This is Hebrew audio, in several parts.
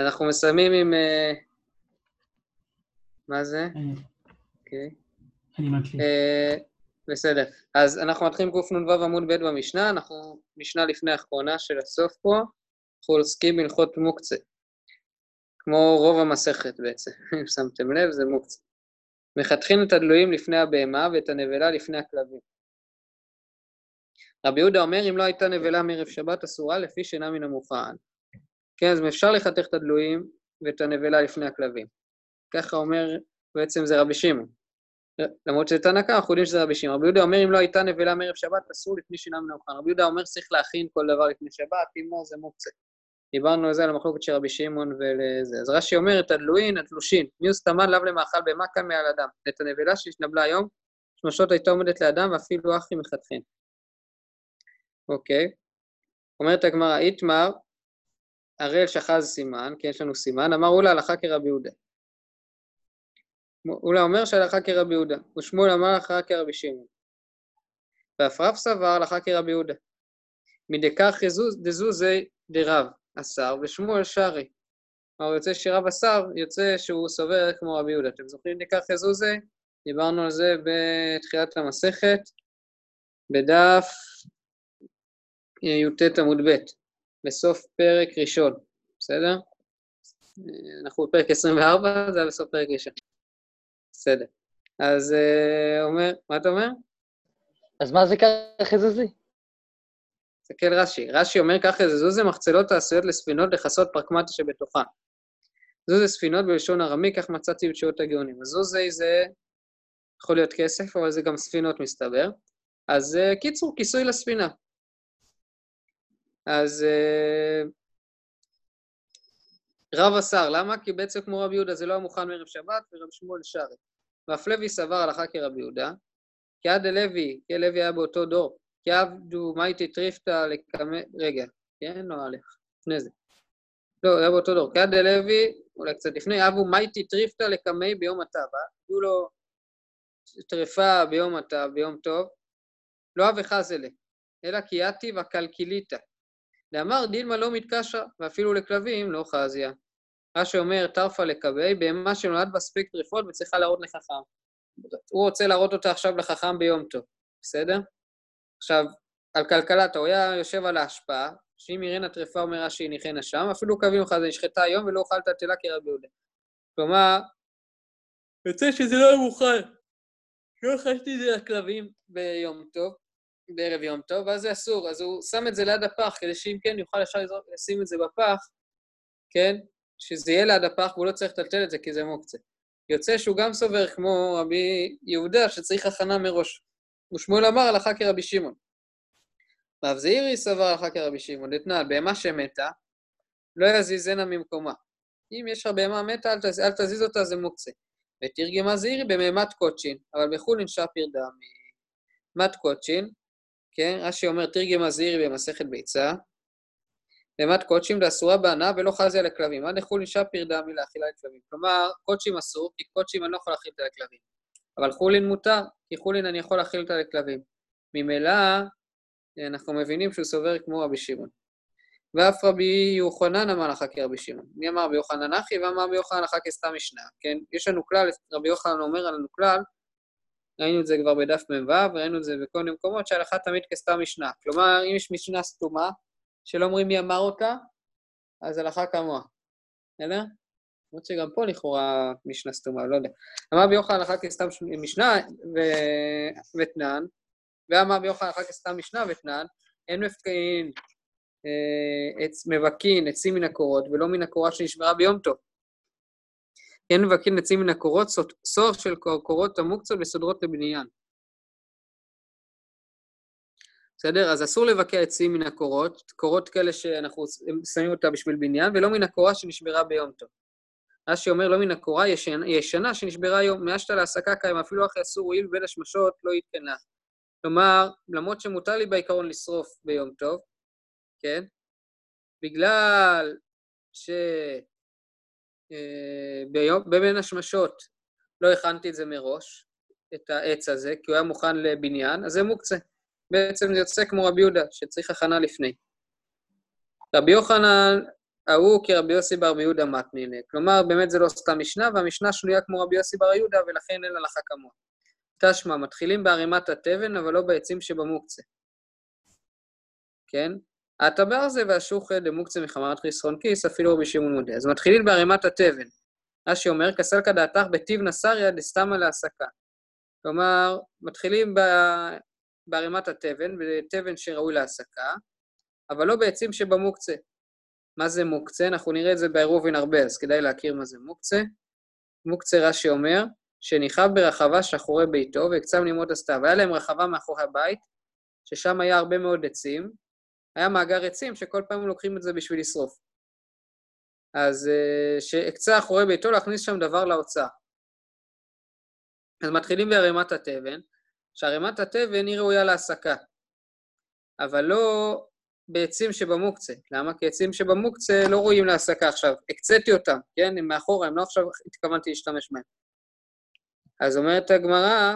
אנחנו מסיימים עם... אה, מה זה? אוקיי. אני מקליט. אה, בסדר. אז אנחנו מתחילים קנ"ו עמוד ב' במשנה, אנחנו משנה לפני האחרונה של הסוף פה, אנחנו עוסקים בהלכות מוקצה. כמו רוב המסכת בעצם, אם שמתם לב, זה מוקצה. מחתכים את הדלויים לפני הבהמה ואת הנבלה לפני הכלבים. רבי יהודה אומר, אם לא הייתה נבלה מערב שבת אסורה לפי שינה מן המוכן. כן, אז אפשר לחתך את הדלויים ואת הנבלה לפני הכלבים. ככה אומר, בעצם זה רבי שמעון. למרות שזה תנא קמא, אנחנו יודעים שזה רבי שמעון. רבי יהודה אומר, אם לא הייתה נבלה מערב שבת, אסור לפני שינה מן המוכן. רבי יהודה אומר, צריך להכין כל דבר לפני שבת, אם לא, זה מוקצה. דיברנו על זה, על המחלוקת של רבי שמעון ולזה. אז רש"י אומר, את הדלויים, התלושים, מיוס תמן לאו למאכל כאן מעל אדם. את הנבלה שהתנבלה היום, שמשות הייתה עומדת לאדם, ואפילו אחי מחתכין. אוקיי. אומרת הגמרא, איתמר, הראל שחז סימן, כי יש לנו סימן, אמר אולה הלכה כרבי יהודה. אולה אומר שהלכה כרבי יהודה, ושמואל אמר הלכה כרבי שמעון. ואפרף סבר הלכה כרבי יהודה. מדקר דזוזי דרב אסר, ושמואל שרי. כלומר, יוצא שרב אסר, יוצא שהוא סובר כמו רבי יהודה. אתם זוכרים דקר חזוזי? דיברנו על זה בתחילת המסכת, בדף י"ט עמוד ב', בסוף פרק ראשון, בסדר? אנחנו בפרק 24, זה היה בסוף פרק ראשון. בסדר. אז אומר, מה אתה אומר? אז מה זה ככה חזזי? תסתכל רש"י. רש"י אומר ככה, זוזי מחצלות העשויות לספינות לכסות פרקמטה שבתוכן. זוזי ספינות בלשון ארמי, כך מצאתי בתשובות הגאונים. הזוזי זה יכול להיות כסף, אבל זה גם ספינות מסתבר. אז uh, קיצור, כיסוי לספינה. אז uh, רב אסר, למה? כי בעצם כמו רבי יהודה זה לא היה מוכן מערב שבת, ורבי שמואל שרי. ואף לוי סבר הלכה כרבי יהודה, כי עד לוי, כי לוי היה באותו דור, כי עבדו מייטי טריפתא לקמא, רגע, כן? לא הלך, לפני זה. לא, היה באותו דור. כי עד לוי, אולי קצת לפני, אבו מייטי טריפתא לקמא ביום התו, היו לו טרפה ביום התו, ביום טוב, לא אב חזלה, אלא כי יתיב הקלקליתא. דאמר דילמה לא מתקשה, ואפילו לכלבים לא חזיה. רש"י אומר, טרפה לקבי, בהמה שנולד בה ספיק טריפות וצריכה להראות לחכם. הוא רוצה להראות אותה עכשיו לחכם ביום טוב, בסדר? עכשיו, על כלכלתה, הוא היה יושב על ההשפעה, שאם יראנה טרפה אומר רש"י ניחנה שם, אפילו קווים לך, זה נשחטה היום ולא אוכלת תלה כרבי יהודה. כלומר, יוצא שזה לא מוכן. לא אכלתי את זה לכלבים ביום טוב, בערב יום טוב, ואז זה אסור, אז הוא שם את זה ליד הפח, כדי שאם כן יוכל ישר לשים את זה בפח, כן? שזה יהיה ליד הפח והוא לא צריך לטלטל את זה כי זה מוקצה. יוצא שהוא גם סובר כמו רבי יהודה שצריך הכנה מראש. ושמואל אמר הלכה כרבי שמעון. רב זעירי סבר הלכה כרבי שמעון, דתנן, בהמה שמתה, לא יזיזנה ממקומה. אם יש לך בהמה מתה, אל, תז... אל תזיז אותה, זה מוקצה. ותרגמה זעירי במהמת קוצ'ין, אבל בחולין שפיר דמי. מת קוצ'ין, כן? רש"י אומר תרגמה זעירי במסכת ביצה, בהמת קודשים ואסורה בהנאה ולא חזיה לכלבים. עד לחולין שפיר דמי לאכילה לכלבים. כלומר, קודשים אסור, כי קודשים אני לא יכול להאכיל אותה לכלבים. אבל חולין מותר, כי חולין אני יכול להאכיל אותה לכלבים. ממילא, אנחנו מבינים שהוא סובר כמו רבי שמעון. ואף רבי יוחנן אמר לך כרבי שמעון. מי אמר רבי יוחנן אחי ואמר רבי יוחנן לך כסתם משנה, כן? יש לנו כלל, רבי יוחנן אומר לנו כלל, ראינו את זה כבר בדף מ"ו, ראינו את זה בכל מיני מקומות, שההלכה תמיד כסתם משנה. כלומר, אם יש משנה סתומה, שלא אומרים מי אמר אותה, אז הלכה כמוה. בסדר? למרות שגם פה לכאורה משנה סתומה, לא יודע. אמר רבי יוחנן הלכה כסתם משנה ו... ותנן, ואמר רבי יוחנן הלכה כסתם משנה ותנן, אין מפקעין, אה, עץ, מבקין עצים מן הקורות, ולא מן הקורה שנשברה ביום טוב. אין מבקין עצים מן הקורות, סוהר של קורות המוקצות וסודרות לבניין. בסדר? אז אסור לבקע עצים מן הקורות, קורות כאלה שאנחנו שמים אותה בשביל בניין, ולא מן הקורה שנשברה ביום טוב. רש"י אומר, לא מן הקורה ישנה, ישנה שנשברה היום, מהשתה להעסקה קיים, אפילו אחרי אסור הואיל בין השמשות לא יתקנה. כלומר, למרות שמותר לי בעיקרון לשרוף ביום טוב, כן? בגלל ש... בבין השמשות לא הכנתי את זה מראש, את העץ הזה, כי הוא היה מוכן לבניין, אז זה מוקצה. בעצם זה יוצא כמו רבי יהודה, שצריך הכנה לפני. רבי יוחנן ההוא כרבי יוסי בר יהודה מתנינה. כלומר, באמת זה לא סתם משנה, והמשנה שנויה כמו רבי יוסי בר יהודה, ולכן אין הלכה כמוה. תשמע, מתחילים בערימת התבן, אבל לא בעצים שבמוקצה. כן? עטה ברזה והשוחד דמוקצה מחמת חסרון כיס, אפילו רבי שמעון מודה. אז מתחילים בערימת התבן. רש"י אומר, כסלקא דעתך בטיב נסריה דסתמא להסקה. כלומר, מתחילים בערימת התבן, בתבן שראוי להסקה, אבל לא בעצים שבמוקצה. מה זה מוקצה? אנחנו נראה את זה בעירובין הרבה, אז כדאי להכיר מה זה מוקצה. מוקצה רש"י אומר, שניחב ברחבה שאחורי ביתו והקצם נימות הסתיו. היה להם רחבה מאחורי הבית, ששם היה הרבה מאוד עצים. היה מאגר עצים שכל פעם לוקחים את זה בשביל לשרוף. אז אה, שהקצה אחורי ביתו להכניס שם דבר לאוצר. אז מתחילים בערימת התבן, שערימת התבן היא ראויה להסקה, אבל לא בעצים שבמוקצה. למה? כי עצים שבמוקצה לא ראויים להסקה עכשיו. הקציתי אותם, כן? הם מאחורה, הם לא עכשיו התכוונתי להשתמש בהם. אז אומרת הגמרא,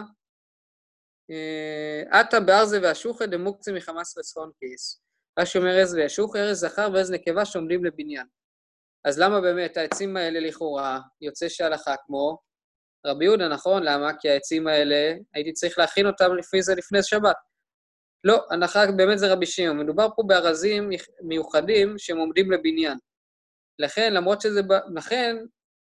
אה, עתה בארזה והשוחד דמוקצה מחמאס וצפון כיס. רש"י אומר עז וישוך, ארז זכר ועז נקבה שעומדים לבניין. אז למה באמת העצים האלה לכאורה יוצא שהלכה כמו רבי יהודה, נכון? למה? כי העצים האלה, הייתי צריך להכין אותם לפי זה לפני שבת. לא, הנחה באמת זה רבי שמעון. מדובר פה בארזים מיוחדים שהם עומדים לבניין. לכן, למרות שזה... לכן,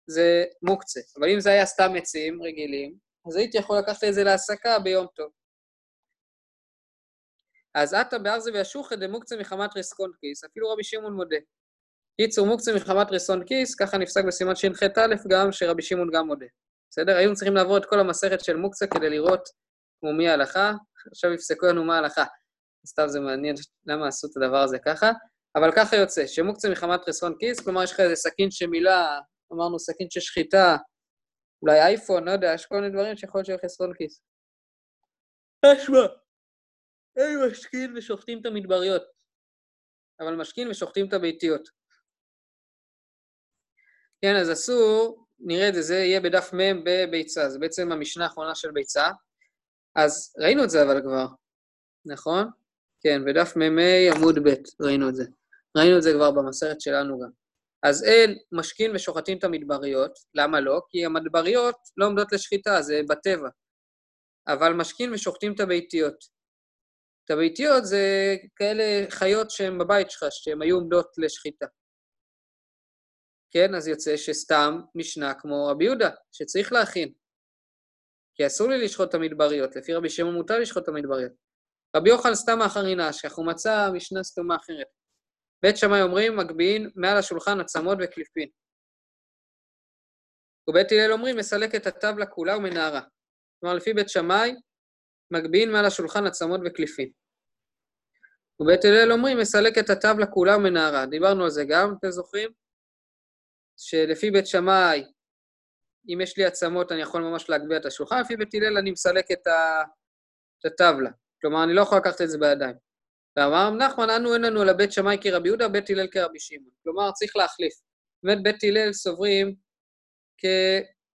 זה מוקצה. אבל אם זה היה סתם עצים רגילים, אז הייתי יכול לקחת את זה להסקה ביום טוב. אז עתה בארזה וישוחא דמוקצה מחמת ריסקון כיס, אפילו רבי שמעון מודה. קיצור, מוקצה מחמת ריסון כיס, ככה נפסק בסימן ש"ח-א' גם, שרבי שמעון גם מודה. בסדר? היינו צריכים לעבור את כל המסכת של מוקצה כדי לראות כמו מי ההלכה, עכשיו יפסקו לנו מה ההלכה. סתם זה מעניין למה עשו את הדבר הזה ככה, אבל ככה יוצא, שמוקצה מחמת חסרון כיס, כלומר יש לך איזה סכין שמילא, אמרנו סכין של שחיטה, אולי אייפון, לא יודע, יש כל מיני דברים שיכול להיות של חסרון כיס. תשמע, הם משקין ושוחטים את המדבריות, אבל משקין ושוחטים את הביתיות. כן, אז אסור, נראה את זה, זה יהיה בדף מ' בביצה, זה בעצם המשנה האחרונה של ביצה. אז ראינו את זה אבל כבר, נכון? כן, בדף מ"ה עמוד ב' ראינו את זה. ראינו את זה כבר במסרת שלנו גם. אז אל משכין ושוחטים את המדבריות, למה לא? כי המדבריות לא עומדות לשחיטה, זה בטבע. אבל משכין ושוחטים את הביתיות. את הביתיות זה כאלה חיות שהן בבית שלך, שהן היו עומדות לשחיטה. כן, אז יוצא שסתם משנה כמו רבי יהודה, שצריך להכין. כי אסור לי לשחוט את המדבריות, לפי רבי שמעון מותר לשחוט את המדבריות. רבי יוחנן סתם אחרינה, אשכח, הוא מצא משנה סתומה אחרת. בית שמאי אומרים, מגביהין מעל השולחן עצמות וקליפין. ובית הלל אומרים, מסלק את הטבלה כולה ומנערה. כלומר, לפי בית שמאי, מגביהין מעל השולחן עצמות וקליפין. ובית הלל אומרים, מסלק את הטבלה כולה ומנערה. דיברנו על זה גם, אתם זוכרים? שלפי בית שמאי, אם יש לי עצמות, אני יכול ממש להגביה את השולחן, לפי בית הלל אני מסלק את, ה... את הטבלה. כלומר, אני לא יכול לקחת את זה בידיים. ואמר נחמן, אנו אין לנו אלא בית שמאי כרבי יהודה, בית הלל כרבי שמעון. כלומר, צריך להחליף. באמת, בית הלל סוברים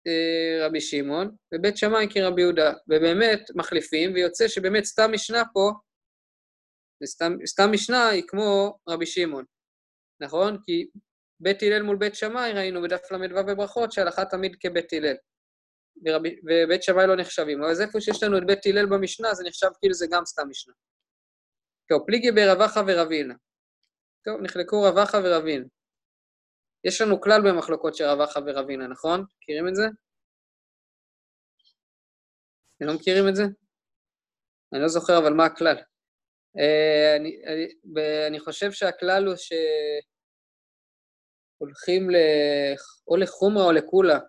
כרבי שמעון, ובית שמאי כרבי יהודה. ובאמת מחליפים, ויוצא שבאמת סתם משנה פה, סתם, סתם משנה היא כמו רבי שמעון, נכון? כי בית הלל מול בית שמאי ראינו בדף ל"ו בברכות שהלכה תמיד כבית הלל. ורבי, ובית שמאי לא נחשבים. אבל אז איפה שיש לנו את בית הלל במשנה, זה נחשב כאילו זה גם סתם משנה. טוב, פליגי ברבחה ורבינה. טוב, נחלקו רבחה ורבינה. יש לנו כלל במחלוקות של רבחה ורבינה, נכון? מכירים את זה? אתם לא מכירים את זה? אני לא זוכר, אבל מה הכלל? Uh, אני, אני, אני חושב שהכלל הוא שהולכים ל... או לחומרה או לקולה,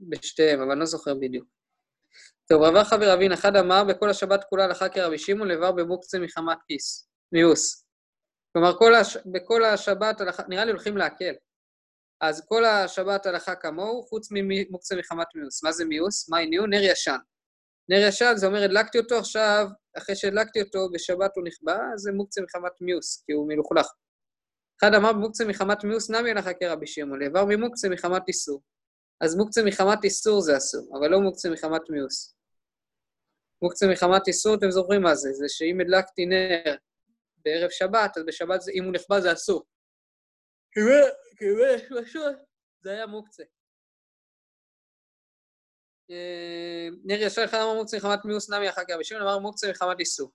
בשתיהם, אבל אני לא זוכר בדיוק. טוב, רבה חבר אבין, אחד אמר, בכל השבת כולה הלכה כרבי שמעון, לבר במוקצה מחמת כיס, מיוס. כלומר, כל הש... בכל השבת נראה לי הולכים להקל. אז כל השבת הלכה כמוהו, חוץ ממוקצה מחמת מיוס. מה זה מיוס? מה הניעו? נר ישן. נר ישן, זה אומר, הדלקתי אותו עכשיו, אחרי שהדלקתי אותו, בשבת הוא נכבה, אז זה מוקצה מחמת מיוס, כי הוא מלוכלך. אחד אמר, במוקצה מחמת מיוס נמי הלכה כרבי שמעון, לעבר ממוקצה מחמת איסור. אז מוקצה מחמת איסור זה אסור, אבל לא מוקצה מחמת מיוס. מוקצה מחמת איסור, אתם זוכרים מה זה? זה שאם הדלקתי נר בערב שבת, אז בשבת, אם הוא נכבה זה אסור. קיבל שמשות, זה היה מוקצה. אה, נר ישר אחד אמר מוקצה מחמת מיאוס נמי אחר כך, ושמעון אמר מוקצה מחמת איסור.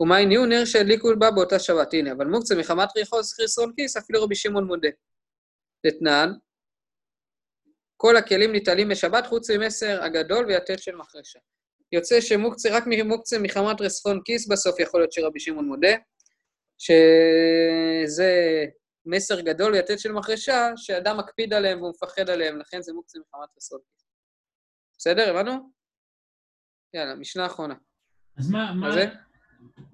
ומאי ניהו נר שהדליקו בה באותה שבת, הנה, אבל מוקצה מחמת ריחוס חסרון כיס, אפילו רבי שמעון מודה. דתנן, כל הכלים ניטלים בשבת חוץ ממסר הגדול ויתד של מחרשה. יוצא שמוקצה, רק מוקצה מחמת רסכון כיס בסוף יכול להיות שרבי שמעון מודה, שזה מסר גדול ויתד של מחרשה, שאדם מקפיד עליהם והוא מפחד עליהם, לכן זה מוקצה מחמת כיס. בסדר, הבנו? יאללה, משנה אחרונה. אז מה, מה, זה?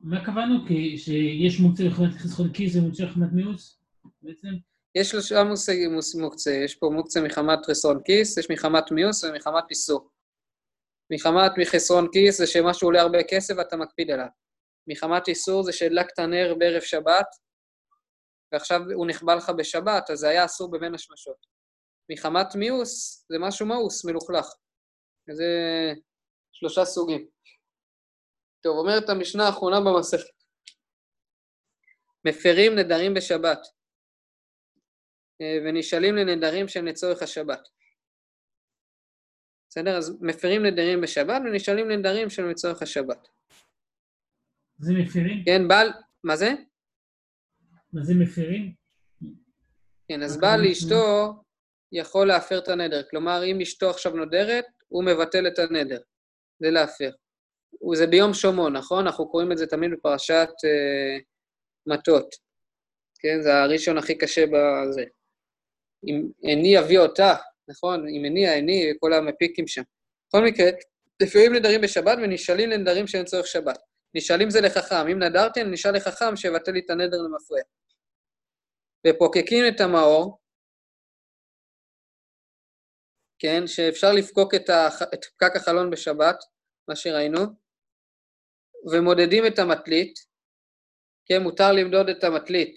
מה קבענו? כי שיש מוקצה מחמת חסכון כיס ומוקצה מחמת מיאוס בעצם? יש שלושה מושגים מוקצה, יש פה מוקצה מחמת חסרון כיס, יש מחמת מיוס ומחמת איסור. מחמת מחסרון כיס זה שמשהו עולה הרבה כסף ואתה מקפיד עליו. מחמת איסור זה שהדלקת נר בערב שבת, ועכשיו הוא נכבה לך בשבת, אז זה היה אסור בבין השמשות. מחמת מיוס זה משהו מאוס, מלוכלך. זה שלושה סוגים. טוב, אומרת המשנה האחרונה במסכת. מפרים נדרים בשבת. אה, ונשאלים לנדרים שהם לצורך השבת. בסדר? אז מפרים נדרים בשבת ונשאלים לנדרים שהם לצורך השבת. זה מפירים? כן, בעל... מה זה? מה זה מפירים? כן, אז בעל? לאשתו יכול להפר את הנדר. כלומר, אם אשתו עכשיו נודרת, הוא מבטל את הנדר. זה להפר. זה ביום שומו, נכון? אנחנו קוראים את זה תמיד בפרשת אה, מטות. כן, זה הראשון הכי קשה בזה. אם עיני אביא אותה, נכון? אם עיני העיני, כל המפיקים שם. בכל מקרה, לפעמים נדרים בשבת ונשאלים לנדרים שאין צורך שבת. נשאלים זה לחכם. אם נדרתי, אני נשאל לחכם שיבטל לי את הנדר למפרע. ופוקקים את המאור, כן, שאפשר לפקוק את, הח... את פקק החלון בשבת, מה שראינו, ומודדים את המטלית, כן, מותר למדוד את המטלית,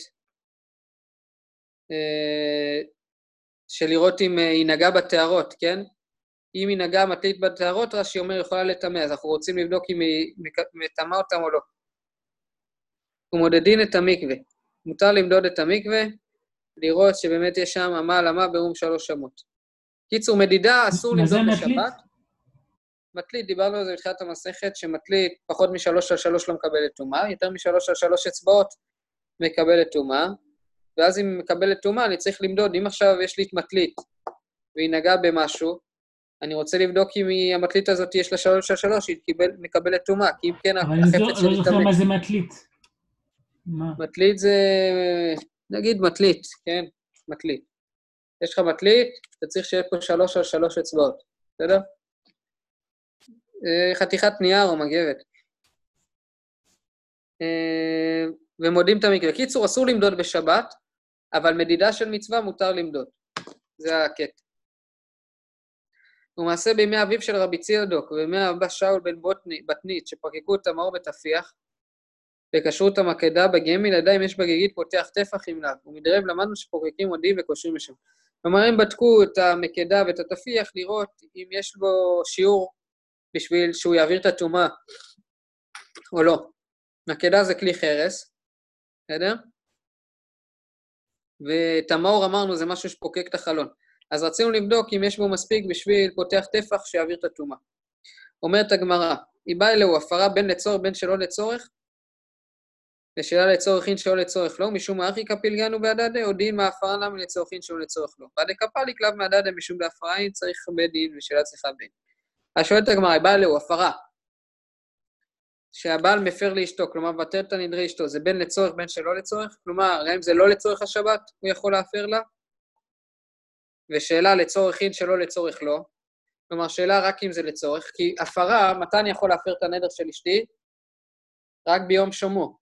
אה, של לראות אם אה, היא נגעה בטהרות, כן? אם היא נגעה המטלית בטהרות, רש"י אומר, יכולה לטמא, אז אנחנו רוצים לבדוק אם היא מטמאה אותם או לא. ומודדים את המקווה. מותר למדוד את המקווה, לראות שבאמת יש שם אמה על אמה ברום שלוש אמות. קיצור, מדידה אסור למדוד? בשבת. מטלית, דיברנו על זה בתחילת המסכת, שמטלית פחות משלוש על שלוש לא מקבלת טומאה, יותר משלוש על שלוש אצבעות מקבלת טומאה, ואז אם היא מקבלת טומאה, אני צריך למדוד, אם עכשיו יש לי את מטלית והיא נגעה במשהו, אני רוצה לבדוק אם היא, המטלית הזאת יש לה שלוש על שלוש, היא תקבל, מקבלת טומאה, כי אם כן, אבל אני לא- החפץ לא שלי זוכר. מה זה מטלית. מה? מטלית זה, נגיד מטלית, כן? מטלית. יש לך מטלית, אתה צריך שיהיה פה שלוש על שלוש אצבעות, בסדר? אה, חתיכת נייר או מגבת. אה, ומודים את המקווה. קיצור, אסור למדוד בשבת, אבל מדידה של מצווה מותר למדוד. זה הקטע. ומעשה בימי אביו של רבי ציודוק ובימי אבא שאול בן בוטני- בתנית, שפרקקו את המאור בתפיח, וקשרו את המקדה בגמל, עדיין יש בגיגית פותח טפח עם לאו, ומדרב למדנו שפורקים עודים וקושרים לשם. כלומר, הם בדקו את המקדה ואת התפיח לראות אם יש בו שיעור בשביל שהוא יעביר את הטומאה או לא. מקדה זה כלי חרס, בסדר? ואת המאור אמרנו זה משהו שפוקק את החלון. אז רצינו לבדוק אם יש בו מספיק בשביל פותח טפח שיעביר את הטומאה. אומרת הגמרא, היא באה אלוהו הפרה בין לצורך בין שלא לצורך, ושאלה אין שלא לצורך לא, משום מה אחי כפילגנו בהדדה, או דין מההפרה למה לצורך אין שלא לצורך לא. כפליק לאו מהדדה משום בהפרה אין צריך בית דין ושאלה צריכה בין. אז שואלת הגמרא, היא באה אלוהו הפרה, שהבעל מפר לאשתו, כלומר מבטל את הנדרי אשתו, זה בין לצורך בין שלא לצורך, כלומר, גם אם זה לא לצורך השבת, הוא יכול להפר לה, ושאלה לצורך אין שלא לצורך לא, כלומר, שאלה רק אם זה לצורך, כי הפרה, מתי אני יכול להפר את הנדר של אשתי? רק ביום שומו.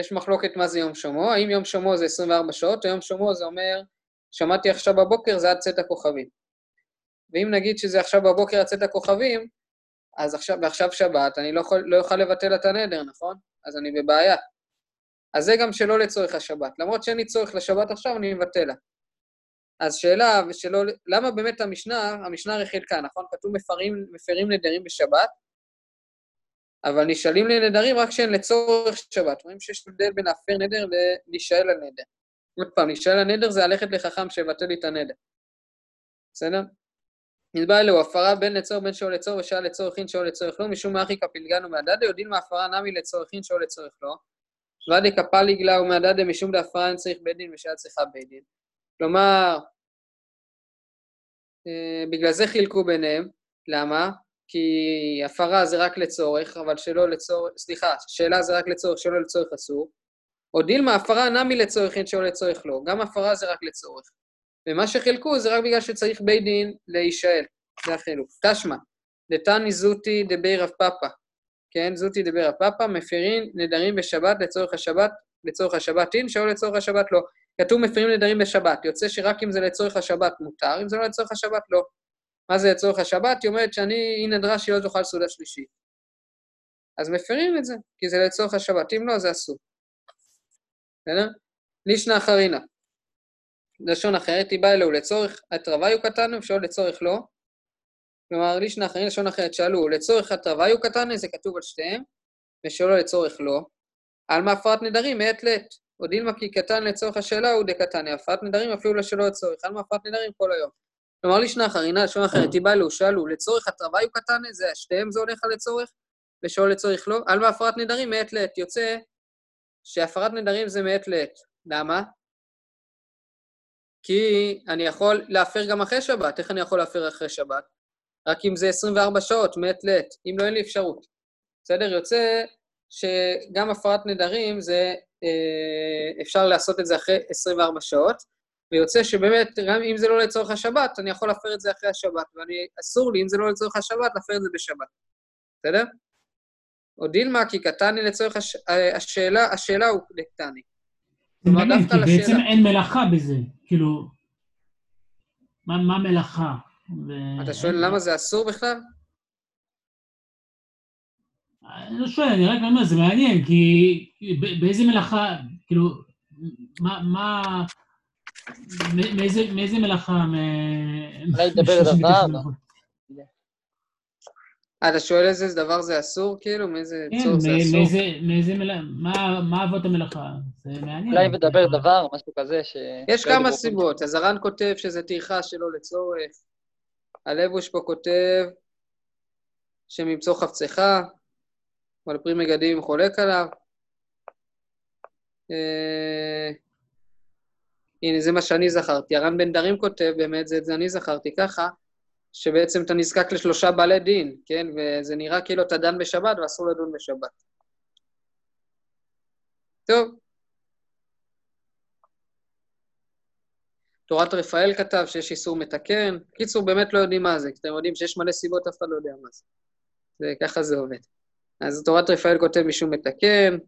יש מחלוקת מה זה יום שומו, האם יום שומו זה 24 שעות, או יום שומו זה אומר, שמעתי עכשיו בבוקר, זה עד צאת הכוכבים. ואם נגיד שזה עכשיו בבוקר עד צאת הכוכבים, אז עכשיו, ועכשיו שבת, אני לא יכול, לא אוכל לבטל את הנדר, נכון? אז אני בבעיה. אז זה גם שלא לצורך השבת. למרות שאין לי צורך לשבת עכשיו, אני מבטל לה. אז שאלה, ושלא, למה באמת המשנה, המשנה הרי חלקה, נכון? כתוב מפרים, מפרים נדרים בשבת, אבל נשאלים לנדרים רק כשהם לצורך שבת. רואים שיש הבדל בין להפר נדר ללהישאל על נדר. עוד פעם, נשאל הנדר זה הלכת לחכם שיבטל לי את הנדר. בסדר? נדבע אלו, הפרה בין לצורך בין שאול לצורך ושעה לצורך שאול לצורך לא, משום מאחי כפילגנו מהדדה, יודעים מה הפרה נמי לצורך שאול לצורך לא. ועדי כפליגלה ומהדדה משום דהפרה אין צריך בית דין ושעה צריכה בית דין. כלומר, אה, בגלל זה חילקו ביניהם. למה? כי הפרה זה רק לצורך, אבל שלא לצורך, סליחה, שאלה זה רק לצורך, שלא לצורך אסור. או דילמה, הפרה נמי לצורך, אין שלא לצורך לא. גם הפרה זה רק לצורך. ומה שחילקו זה רק בגלל שצריך בית דין להישאל. זה החילוק. תשמע, דתני זוטי דבי רב פאפא, כן? זוטי דבי רב פאפא, מפירין נדרים בשבת לצורך השבת, לצורך השבת אין, שאו לצורך השבת לא. כתוב מפירים נדרים בשבת, יוצא שרק אם זה לצורך השבת מותר, אם זה לא לצורך השבת לא. מה זה לצורך השבת? היא אומרת שאני, היא נדרה שהיא לא תאכל סעודה שלישית. אז מפירים את זה, כי זה לצורך השבת, אם לא, זה אסור. בסדר? לישנא אחרינה. לשון אחרת, היא באה אלוהו לצורך התרוויו קטנו, ושאול לצורך לא. כלומר, לישנא אחרינה, לשון אחרת, שאלו, לצורך התרוויו קטנו, זה כתוב על שתיהם, ושאולו לצורך לא. על מה הפרת נדרים מעת לעת. או דילמה כי קטן לצורך השאלה הוא דקטניה, הפרת נדרים אפילו לשלא לצורך, על מה הפרת נדרים כל היום. כלומר, לישנא אחרינה, לשון אחרת, היא באה אלוהו, שאלו, לצורך התרוויו קטנו, זה שתיהם זה הולך על לצורך, ושאול לצורך לא. על מה הפרת נדרים מעת לעת. יוצא שהפרת נדרים זה מעת לעת. למה? כי אני יכול להפר גם אחרי שבת. איך אני יכול להפר אחרי שבת? רק אם זה 24 שעות, מעת לעת. אם לא, אין לי אפשרות. בסדר? יוצא שגם הפרת נדרים זה, אפשר לעשות את זה אחרי 24 שעות, ויוצא שבאמת, גם אם זה לא לצורך השבת, אני יכול להפר את זה אחרי השבת, ואני, אסור לי, אם זה לא לצורך השבת, להפר את זה בשבת. בסדר? או דילמה, כי קטני לצורך הש... השאלה, השאלה הוא לקטני. זה מעניין, כי בעצם לשאלה. אין מלאכה בזה, כאילו, מה, מה מלאכה? ו... אתה שואל למה זה אסור בכלל? אני לא שואל, אני רק אומר, זה מעניין, כי באיזה מלאכה, כאילו, מה, מה, מאיזה, מאיזה מלאכה? אולי לדבר דבר? אתה שואל איזה דבר זה אסור, כאילו? מאיזה כן, צורך זה אסור? מאיזה, מאיזה מלאכה, מה, מה אבות המלאכה? זה מעניין. אולי מדבר דבר, משהו כזה ש... יש כמה סיבות. הזרן כותב שזה טרחה שלא לצורך, הלבוש פה כותב שממצוא חפצך, אבל פרי מגדים חולק עליו. אה... הנה, זה מה שאני זכרתי. הר"ן בן דרים כותב, באמת, זה, זה אני זכרתי ככה, שבעצם אתה נזקק לשלושה בעלי דין, כן? וזה נראה כאילו אתה דן בשבת ואסור לדון בשבת. טוב. תורת רפאל כתב שיש איסור מתקן. קיצור, באמת לא יודעים מה זה. אתם יודעים שיש מלא סיבות, אף אחד לא יודע מה זה. זה ככה זה עובד. אז תורת רפאל כותב משום מתקן.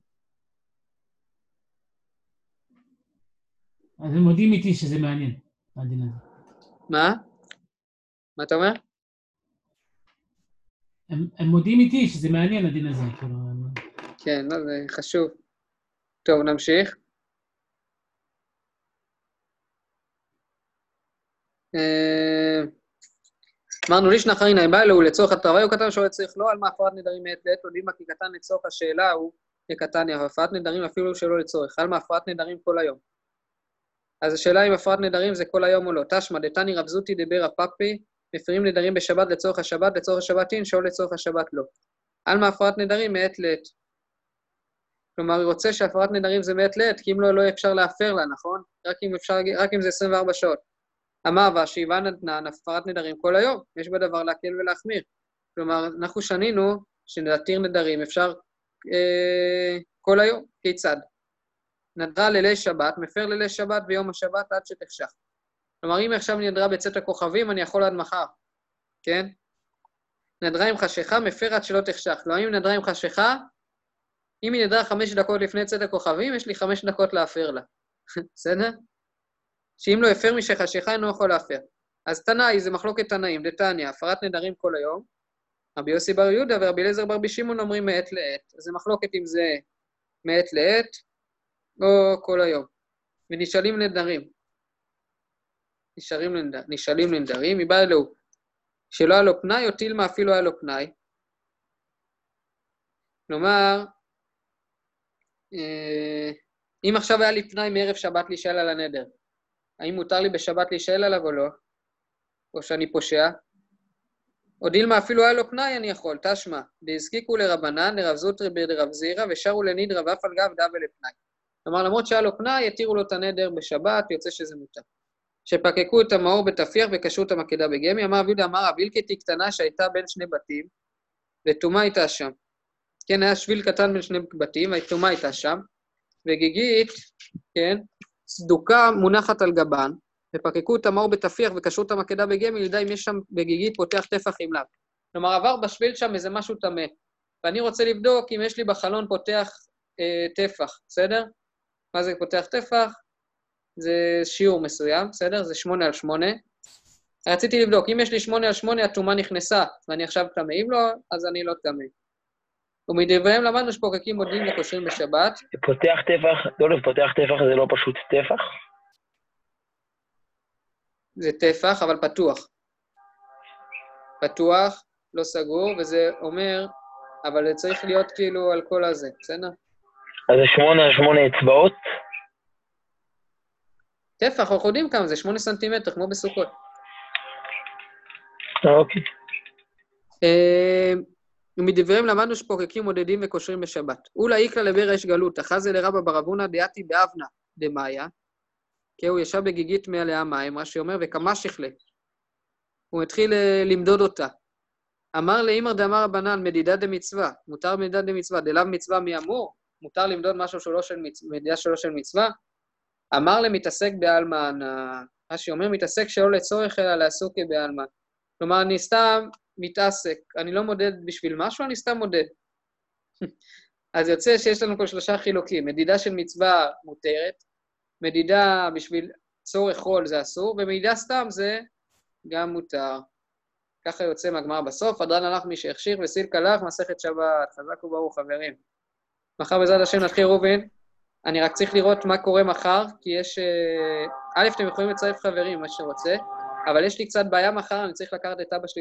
אז הם מודים איתי שזה מעניין, הדין הזה. מה? מה אתה אומר? הם, הם מודים איתי שזה מעניין, הדין הזה. כאילו... כן, לא, זה חשוב. טוב, נמשיך. אה, אמרנו לישנא חרינא, אם בא אלוהו לצורך התרווה הוא קטן שואל צריך לא על מה הפרת נדרים מעת לעת, יודעים מה כי קטן לצורך השאלה הוא כקטניה, והפרת נדרים אפילו שלא לצורך, על מה הפרת נדרים כל היום. אז השאלה אם הפרת נדרים זה כל היום או לא. תשמע, דתני רב זוטי דיבר הפאפי, מפירים נדרים בשבת לצורך השבת, לצורך השבת אין, שאול לצורך השבת לא. על מה הפרת נדרים מעת לעת. כלומר, היא רוצה שהפרת נדרים זה מעת לעת, כי אם לא, לא אפשר להפר לה, נכון? רק אם, אפשר, רק אם זה 24 שעות. אמר והשיבה נתנן, הפרת נדרים כל היום, יש בדבר להקל ולהחמיר. כלומר, אנחנו שנינו שנתיר נדרים אפשר אה, כל היום, כיצד? נדרה לילי שבת, מפר לילי שבת ביום השבת עד שתחשך. כלומר, אם עכשיו נדרה בצאת הכוכבים, אני יכול עד מחר, כן? נדרה עם חשיכה, מפר עד שלא תחשך. לא, אם נדרה עם חשיכה, אם היא נדרה חמש דקות לפני צאת הכוכבים, יש לי חמש דקות להפר לה. בסדר? שאם לא הפר משחשיכה, אינו יכול להפר. אז תנאי, זה מחלוקת תנאים, דתניא, הפרת נדרים כל היום. רבי יוסי בר יהודה ורבי אליעזר בר בי שמעון אומרים מעת לעת. אז זה מחלוקת אם זה מעת לעת או כל היום. ונשאלים נדרים. נשארים לנדר, נשאלים לנדרים, מבא אלוהו, שלא היה לו פנאי, או תילמה אפילו היה לו פנאי. כלומר, אה, אם עכשיו היה לי פנאי מערב שבת להישאל על הנדר, האם מותר לי בשבת להישאל עליו או לא? או שאני פושע? או דילמה אפילו היה לו פנאי אני יכול, תשמע, דהזקיקו לרבנן, לרב זוטרי ברב זירא, ושרו לנידרא ואף על גב דאבה לפנאי. כלומר, למרות שהיה לו פנאי, יתירו לו את הנדר בשבת, יוצא שזה מותר. שפקקו את המאור בתפיח וקשרו את המקדה בגמי, אמר רבי יהודה אמר רב הילקטי קטנה שהייתה בין שני בתים, וטומאה הייתה שם. כן, היה שביל קטן בין שני בתים, והטומאה הייתה שם, וגיגית, כן, צדוקה מונחת על גבן, ופקקו את המאור בתפיח וקשרו את המקדה בגמי, לידע אם יש שם בגיגית פותח טפח עם לאו. כלומר, עבר בשביל שם איזה משהו טמא, ואני רוצה לבדוק אם יש לי בחלון פותח אה, טפח, בסדר? מה זה פותח טפח? זה שיעור מסוים, בסדר? זה שמונה על שמונה. רציתי לבדוק, אם יש לי שמונה על שמונה, הטומאה נכנסה, ואני עכשיו טמא. אם לא, אז אני לא טמא. ומדבריהם למדנו שפוקקים מודים וקושרים בשבת. פותח טפח, לא, פותח טפח זה לא פשוט טפח? זה טפח, אבל פתוח. פתוח, לא סגור, וזה אומר, אבל זה צריך להיות כאילו על כל הזה, בסדר? אז זה שמונה שמונה אצבעות? טפח, אנחנו יודעים כמה זה, שמונה סנטימטר, כמו בסוכות. אוקיי. ומדבריהם למדנו שפוקקים מודדים וקושרים בשבת. אולה איקרא לבר אש גלות, אחזה לרבא ברבונה דעתי באבנה דמאיה, כי הוא ישב בגיגית מעליה מים, רש"י אומר, וכמה שכלה. הוא התחיל אה, למדוד אותה. אמר לאימר דאמר רבנן, מדידה דמצווה, מותר מדידה דמצווה, דלאו מצווה מי אמור? מותר למדוד משהו שלא של מצווה, מדידה שלא של מצווה? אמר למתעסק בעלמא, רש"י אומר, מתעסק שלא לצורך אלא לעסוק בעלמא. כלומר, אני סתם מתעסק, אני לא מודד בשביל משהו, אני סתם מודד. אז יוצא שיש לנו פה שלושה חילוקים, מדידה של מצווה מותרת, מדידה בשביל צורך חול זה אסור, ומדידה סתם זה גם מותר. ככה יוצא מהגמרא בסוף, הדרן הלך מי שהכשיר וסילקה לך, מסכת שבת. חזק וברוך, חברים. מחר בעזרת השם נתחיל ראובן. אני רק צריך לראות מה קורה מחר, כי יש... א', אתם יכולים לצרף חברים, מה שרוצה, אבל יש לי קצת בעיה מחר, אני צריך לקחת את אבא שלי